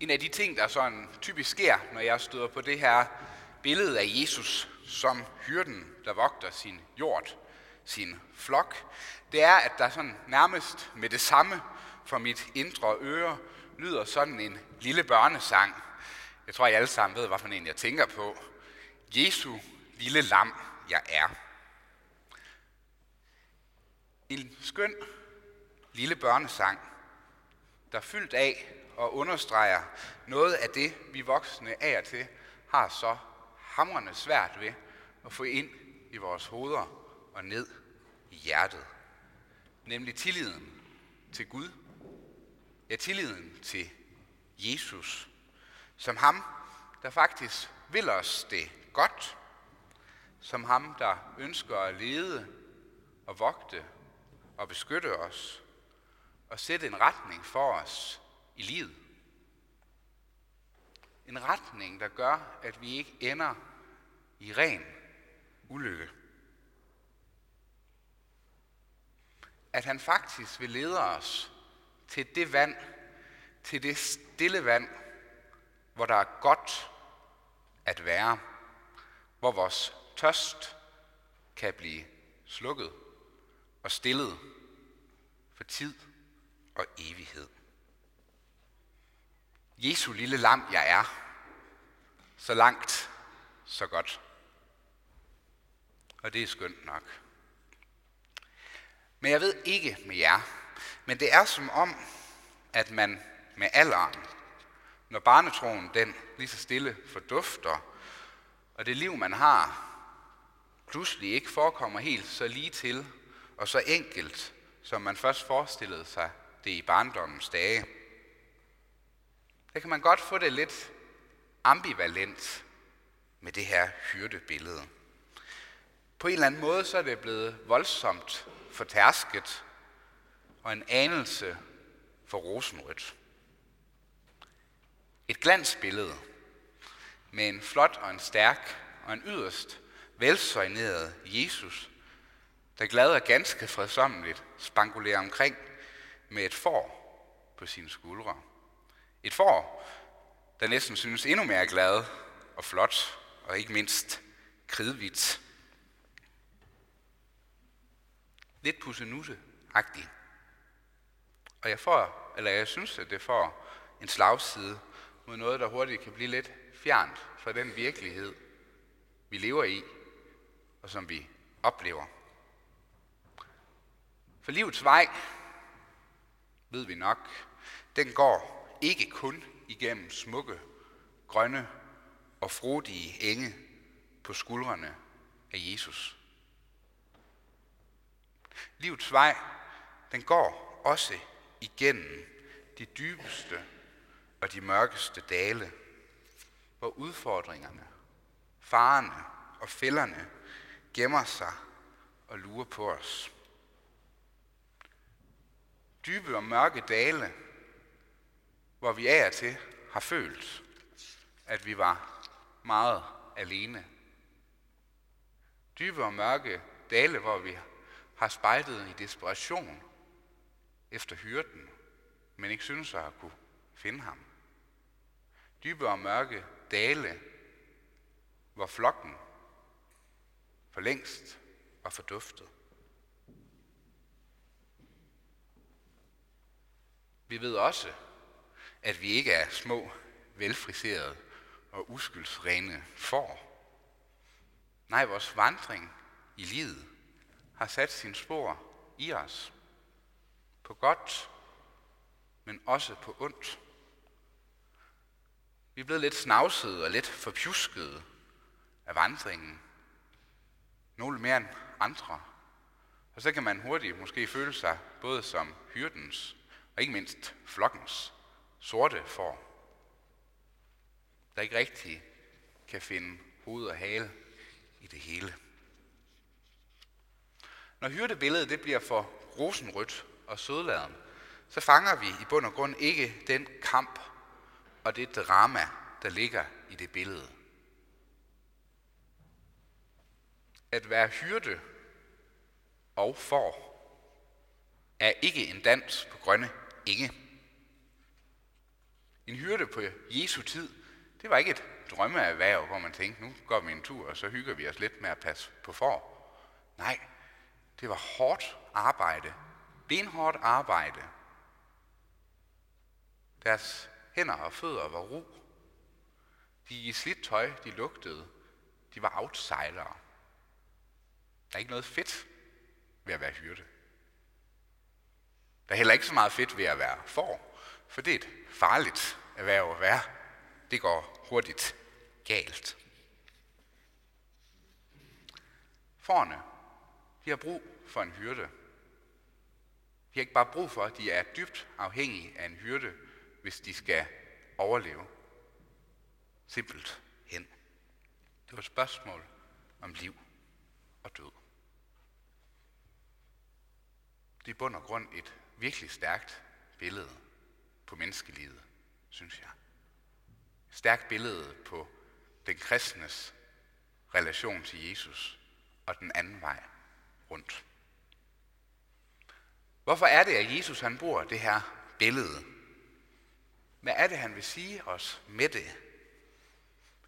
En af de ting, der sådan typisk sker, når jeg støder på det her billede af Jesus som hyrden, der vogter sin jord, sin flok, det er, at der sådan nærmest med det samme for mit indre øre lyder sådan en lille børnesang. Jeg tror, I alle sammen ved, hvad for en jeg tænker på. Jesu lille lam, jeg er. En skøn lille børnesang, der er fyldt af og understreger noget af det, vi voksne af og til har så hamrende svært ved at få ind i vores hoveder og ned i hjertet. Nemlig tilliden til Gud. Ja, tilliden til Jesus. Som ham, der faktisk vil os det godt. Som ham, der ønsker at lede og vogte og beskytte os. Og sætte en retning for os i livet. En retning, der gør, at vi ikke ender i ren ulykke. At han faktisk vil lede os til det vand, til det stille vand, hvor der er godt at være, hvor vores tørst kan blive slukket og stillet for tid og evighed. Jesu lille lam jeg er. Så langt, så godt. Og det er skønt nok. Men jeg ved ikke med jer, men det er som om, at man med alderen, når barnetroen den lige så stille fordufter, og det liv, man har, pludselig ikke forekommer helt så lige til og så enkelt, som man først forestillede sig det i barndommens dage der kan man godt få det lidt ambivalent med det her hyrdebillede. På en eller anden måde så er det blevet voldsomt fortærsket og en anelse for rosenrødt. Et glansbillede med en flot og en stærk og en yderst velsøgneret Jesus, der glad og ganske fredsommeligt spangulerer omkring med et får på sine skuldre. Et får, der næsten synes endnu mere glad og flot, og ikke mindst kridvidt. Lidt pussenusse-agtigt. Og jeg får, eller jeg synes, at det får en slagside mod noget, der hurtigt kan blive lidt fjernt fra den virkelighed, vi lever i, og som vi oplever. For livets vej, ved vi nok, den går ikke kun igennem smukke, grønne og frodige enge på skuldrene af Jesus. Livets vej, den går også igennem de dybeste og de mørkeste dale, hvor udfordringerne, farerne og fælderne gemmer sig og lurer på os. Dybe og mørke dale, hvor vi af og til har følt, at vi var meget alene. Dybe og mørke dale, hvor vi har spejdet i desperation efter hyrden, men ikke synes at kunne finde ham. Dybe og mørke dale, hvor flokken for længst var forduftet. Vi ved også, at vi ikke er små, velfriserede og uskyldsrene får. Nej, vores vandring i livet har sat sin spor i os. På godt, men også på ondt. Vi er blevet lidt snavsede og lidt forpjuskede af vandringen. Nogle mere end andre. Og så kan man hurtigt måske føle sig både som hyrdens og ikke mindst flokkens sorte får, der ikke rigtig kan finde hoved og hale i det hele. Når hyrdebilledet det bliver for rosenrødt og sødladen, så fanger vi i bund og grund ikke den kamp og det drama, der ligger i det billede. At være hyrde og får er ikke en dans på grønne enge. En hyrde på Jesu tid, det var ikke et drømmeerhverv, hvor man tænkte, nu går vi en tur, og så hygger vi os lidt med at passe på for. Nej, det var hårdt arbejde. Benhårdt arbejde. Deres hænder og fødder var ro. De i slidt tøj, de lugtede. De var outsidere. Der er ikke noget fedt ved at være hyrde. Der er heller ikke så meget fedt ved at være for, for det er et farligt erhverv at være. Det går hurtigt galt. Forne, de har brug for en hyrde. De har ikke bare brug for, at de er dybt afhængige af en hyrde, hvis de skal overleve. Simpelt hen. Det var et spørgsmål om liv og død. Det er i bund og grund et virkelig stærkt billede på menneskelivet, synes jeg. Et stærkt billede på den kristnes relation til Jesus og den anden vej rundt. Hvorfor er det, at Jesus han bruger det her billede? Hvad er det, han vil sige os med det?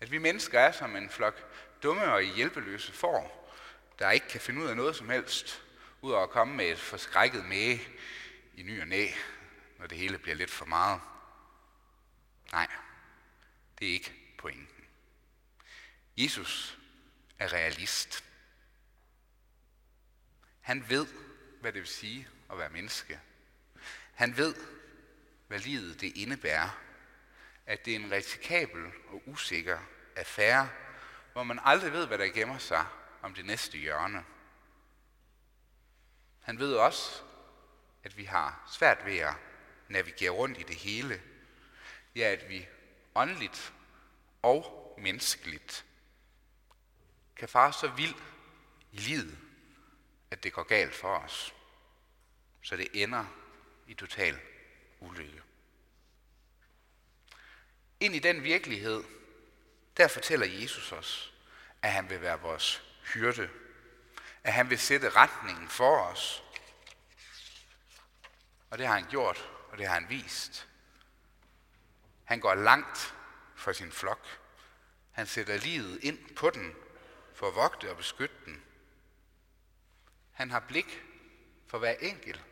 At vi mennesker er som en flok dumme og hjælpeløse får, der ikke kan finde ud af noget som helst, ud over at komme med et forskrækket med i ny og næ, når det hele bliver lidt for meget. Nej, det er ikke pointen. Jesus er realist. Han ved, hvad det vil sige at være menneske. Han ved, hvad livet det indebærer. At det er en risikabel og usikker affære, hvor man aldrig ved, hvad der gemmer sig om det næste hjørne. Han ved også, at vi har svært ved at navigere rundt i det hele. Ja, at vi åndeligt og menneskeligt kan fare så vild i livet, at det går galt for os. Så det ender i total ulykke. Ind i den virkelighed, der fortæller Jesus os, at han vil være vores hyrde. At han vil sætte retningen for os. Og det har han gjort, og det har han vist. Han går langt for sin flok. Han sætter livet ind på den for at vogte og beskytte den. Han har blik for hver enkelt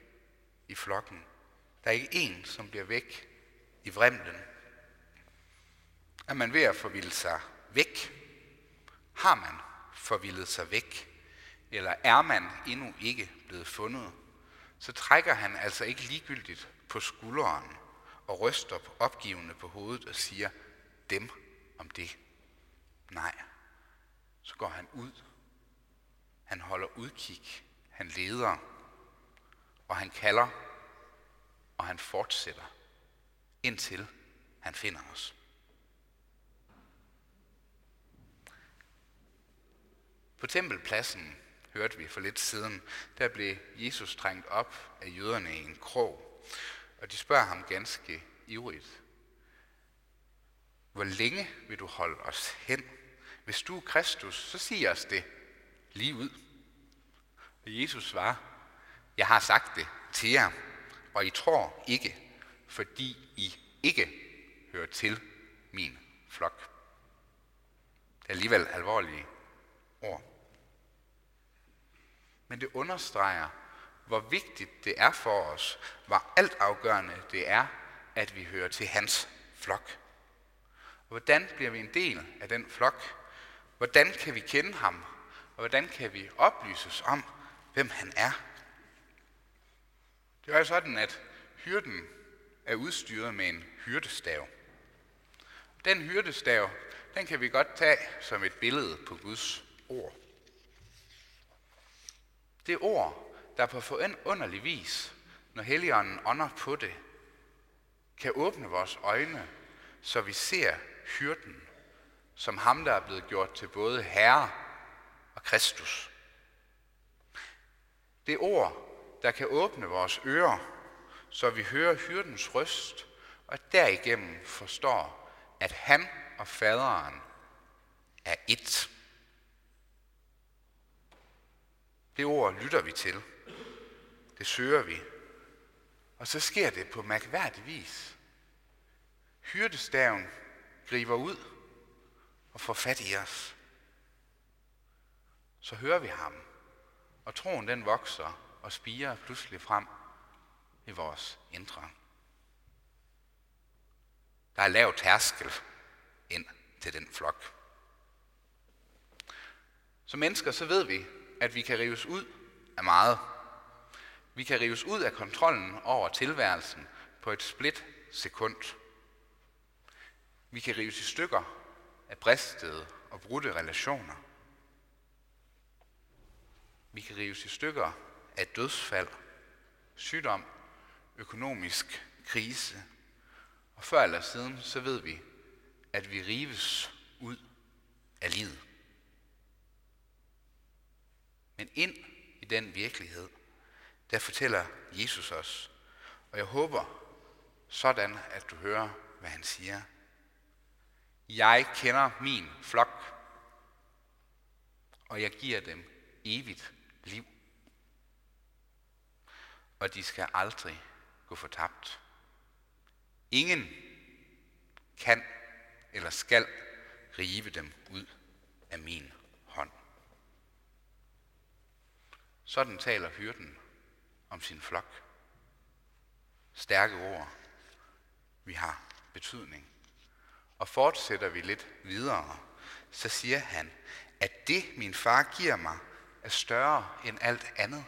i flokken. Der er ikke en, som bliver væk i vremlen. Er man ved at forvilde sig væk? Har man forvildet sig væk? Eller er man endnu ikke blevet fundet? Så trækker han altså ikke ligegyldigt på skulderen og ryster opgivende på hovedet og siger, dem om det. Nej, så går han ud. Han holder udkig. Han leder. Og han kalder. Og han fortsætter. Indtil han finder os. På tempelpladsen, hørte vi for lidt siden, der blev Jesus trængt op af jøderne i en krog. Og de spørger ham ganske ivrigt, hvor længe vil du holde os hen? Hvis du er Kristus, så sig os det lige ud. Og Jesus svarer, jeg har sagt det til jer, og I tror ikke, fordi I ikke hører til min flok. Det er alligevel alvorlige ord. Men det understreger, hvor vigtigt det er for os, hvor altafgørende det er, at vi hører til hans flok. Og hvordan bliver vi en del af den flok? Hvordan kan vi kende ham? Og hvordan kan vi oplyses om, hvem han er? Det er jo sådan, at hyrden er udstyret med en hyrdestav. Den hyrdestav, den kan vi godt tage som et billede på Guds ord. Det ord, der på forunderlig vis, når Helligånden ånder på det, kan åbne vores øjne, så vi ser hyrden som ham, der er blevet gjort til både Herre og Kristus. Det ord, der kan åbne vores ører, så vi hører hyrdens røst, og derigennem forstår, at han og faderen er ét. Det ord lytter vi til. Det søger vi. Og så sker det på mærkværdig vis. hyrdestaven griber ud og får fat i os, så hører vi ham, og troen den vokser og spiger pludselig frem i vores indre. Der er lav tærskel ind til den flok. Som mennesker så ved vi, at vi kan rives ud af meget. Vi kan rives ud af kontrollen over tilværelsen på et split sekund. Vi kan rives i stykker af bristede og brudte relationer. Vi kan rives i stykker af dødsfald, sygdom, økonomisk krise. Og før eller siden, så ved vi, at vi rives ud af livet. Men ind i den virkelighed, der fortæller Jesus os. Og jeg håber sådan, at du hører, hvad han siger. Jeg kender min flok, og jeg giver dem evigt liv. Og de skal aldrig gå fortabt. Ingen kan eller skal rive dem ud af min hånd. Sådan taler hyrden om sin flok. Stærke ord. Vi har betydning. Og fortsætter vi lidt videre, så siger han, at det min far giver mig, er større end alt andet.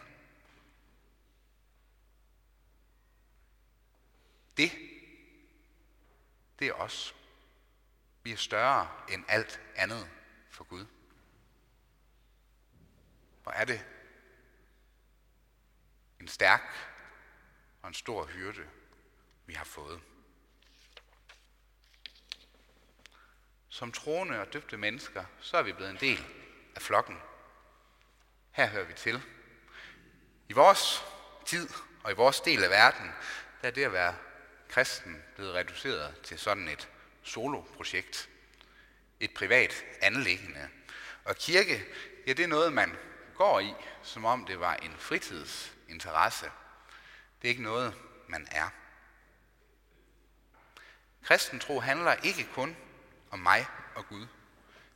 Det, det er os. Vi er større end alt andet for Gud. Hvor er det en stærk og en stor hyrde, vi har fået. Som troende og døbte mennesker, så er vi blevet en del af flokken. Her hører vi til. I vores tid og i vores del af verden, der er det at være kristen blevet reduceret til sådan et soloprojekt. Et privat anlæggende. Og kirke, ja, det er noget, man går i, som om det var en interesse. Det er ikke noget, man er. Kristen tro handler ikke kun om mig og Gud.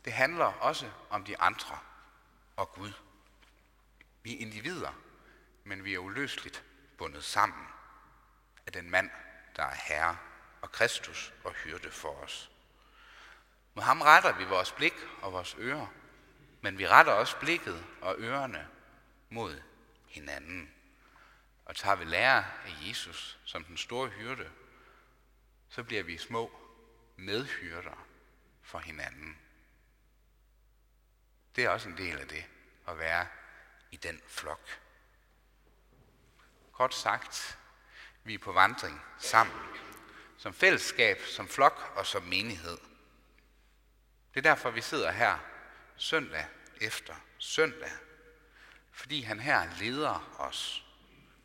Det handler også om de andre og Gud. Vi er individer, men vi er uløseligt bundet sammen af den mand, der er Herre og Kristus og hyrde for os. Mod ham retter vi vores blik og vores ører, men vi retter også blikket og ørerne mod hinanden. Og tager vi lære af Jesus som den store hyrde, så bliver vi små medhyrder for hinanden. Det er også en del af det at være i den flok. Kort sagt, vi er på vandring sammen, som fællesskab, som flok og som menighed. Det er derfor, vi sidder her søndag efter søndag, fordi han her leder os.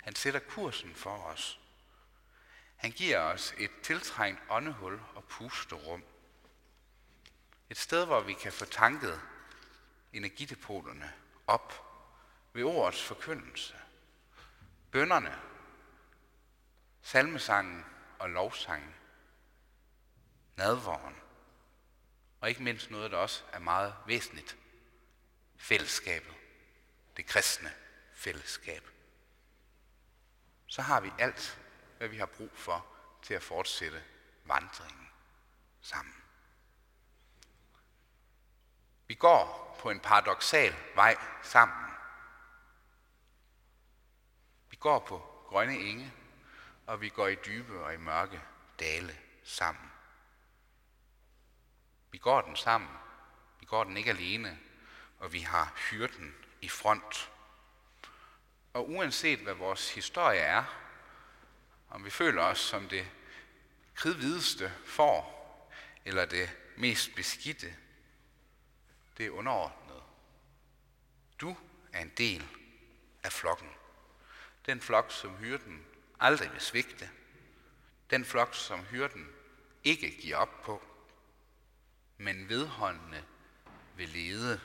Han sætter kursen for os. Han giver os et tiltrængt åndehul og pusterum. Et sted, hvor vi kan få tanket energidepoterne op ved ordets forkyndelse. Bønderne, salmesangen og lovsangen, nadvåren, og ikke mindst noget, der også er meget væsentligt, fællesskabet, det kristne fællesskab. Så har vi alt, hvad vi har brug for til at fortsætte vandringen sammen. Vi går på en paradoxal vej sammen. Vi går på grønne enge, og vi går i dybe og i mørke dale sammen. Vi går den sammen. Vi går den ikke alene, og vi har hyrden i front. Og uanset hvad vores historie er, om vi føler os som det kridhvideste får, eller det mest beskidte, det er underordnet. Du er en del af flokken. Den flok, som hyrden aldrig vil svigte. Den flok, som hyrden ikke giver op på, men vedholdende vil lede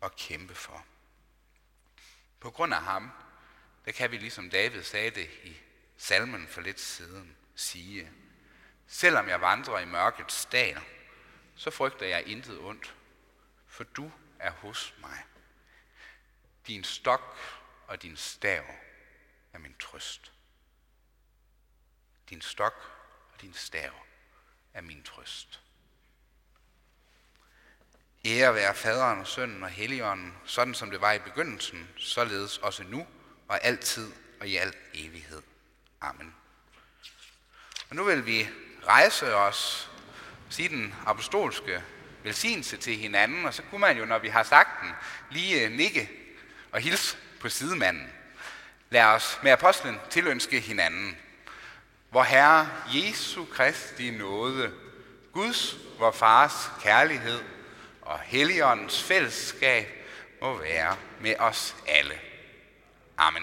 og kæmpe for. På grund af ham, der kan vi ligesom David sagde det i salmen for lidt siden, sige, Selvom jeg vandrer i mørkets dal, så frygter jeg intet ondt, for du er hos mig. Din stok og din stav er min trøst. Din stok og din stav er min trøst. Ære være faderen og sønnen og helligånden, sådan som det var i begyndelsen, således også nu og altid og i al evighed. Amen. Og nu vil vi rejse os, sige den apostolske velsignelse til hinanden, og så kunne man jo, når vi har sagt den, lige øh, nikke og hilse på sidemanden. Lad os med apostlen tilønske hinanden. Hvor Herre Jesu Kristi nåde, Guds, vor Fars kærlighed og Helligåndens fællesskab må være med os alle. Amen.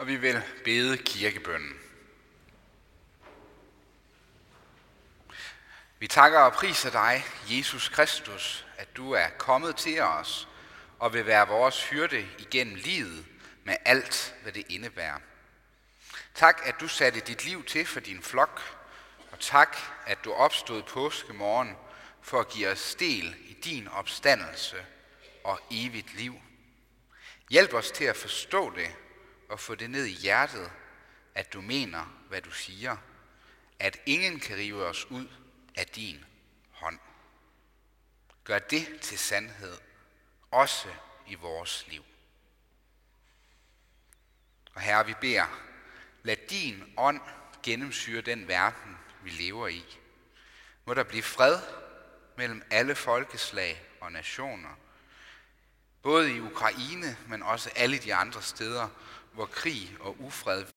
Og vi vil bede kirkebønnen. Vi takker og priser dig, Jesus Kristus, at du er kommet til os og vil være vores hyrde igennem livet med alt, hvad det indebærer. Tak, at du satte dit liv til for din flok, og tak, at du opstod påskemorgen for at give os del i din opstandelse og evigt liv. Hjælp os til at forstå det og få det ned i hjertet, at du mener, hvad du siger. at ingen kan rive os ud af din hånd. Gør det til sandhed, også i vores liv. Og Herre, vi beder, lad din ånd gennemsyre den verden, vi lever i. Må der blive fred mellem alle folkeslag og nationer. Både i Ukraine, men også alle de andre steder, hvor krig og ufred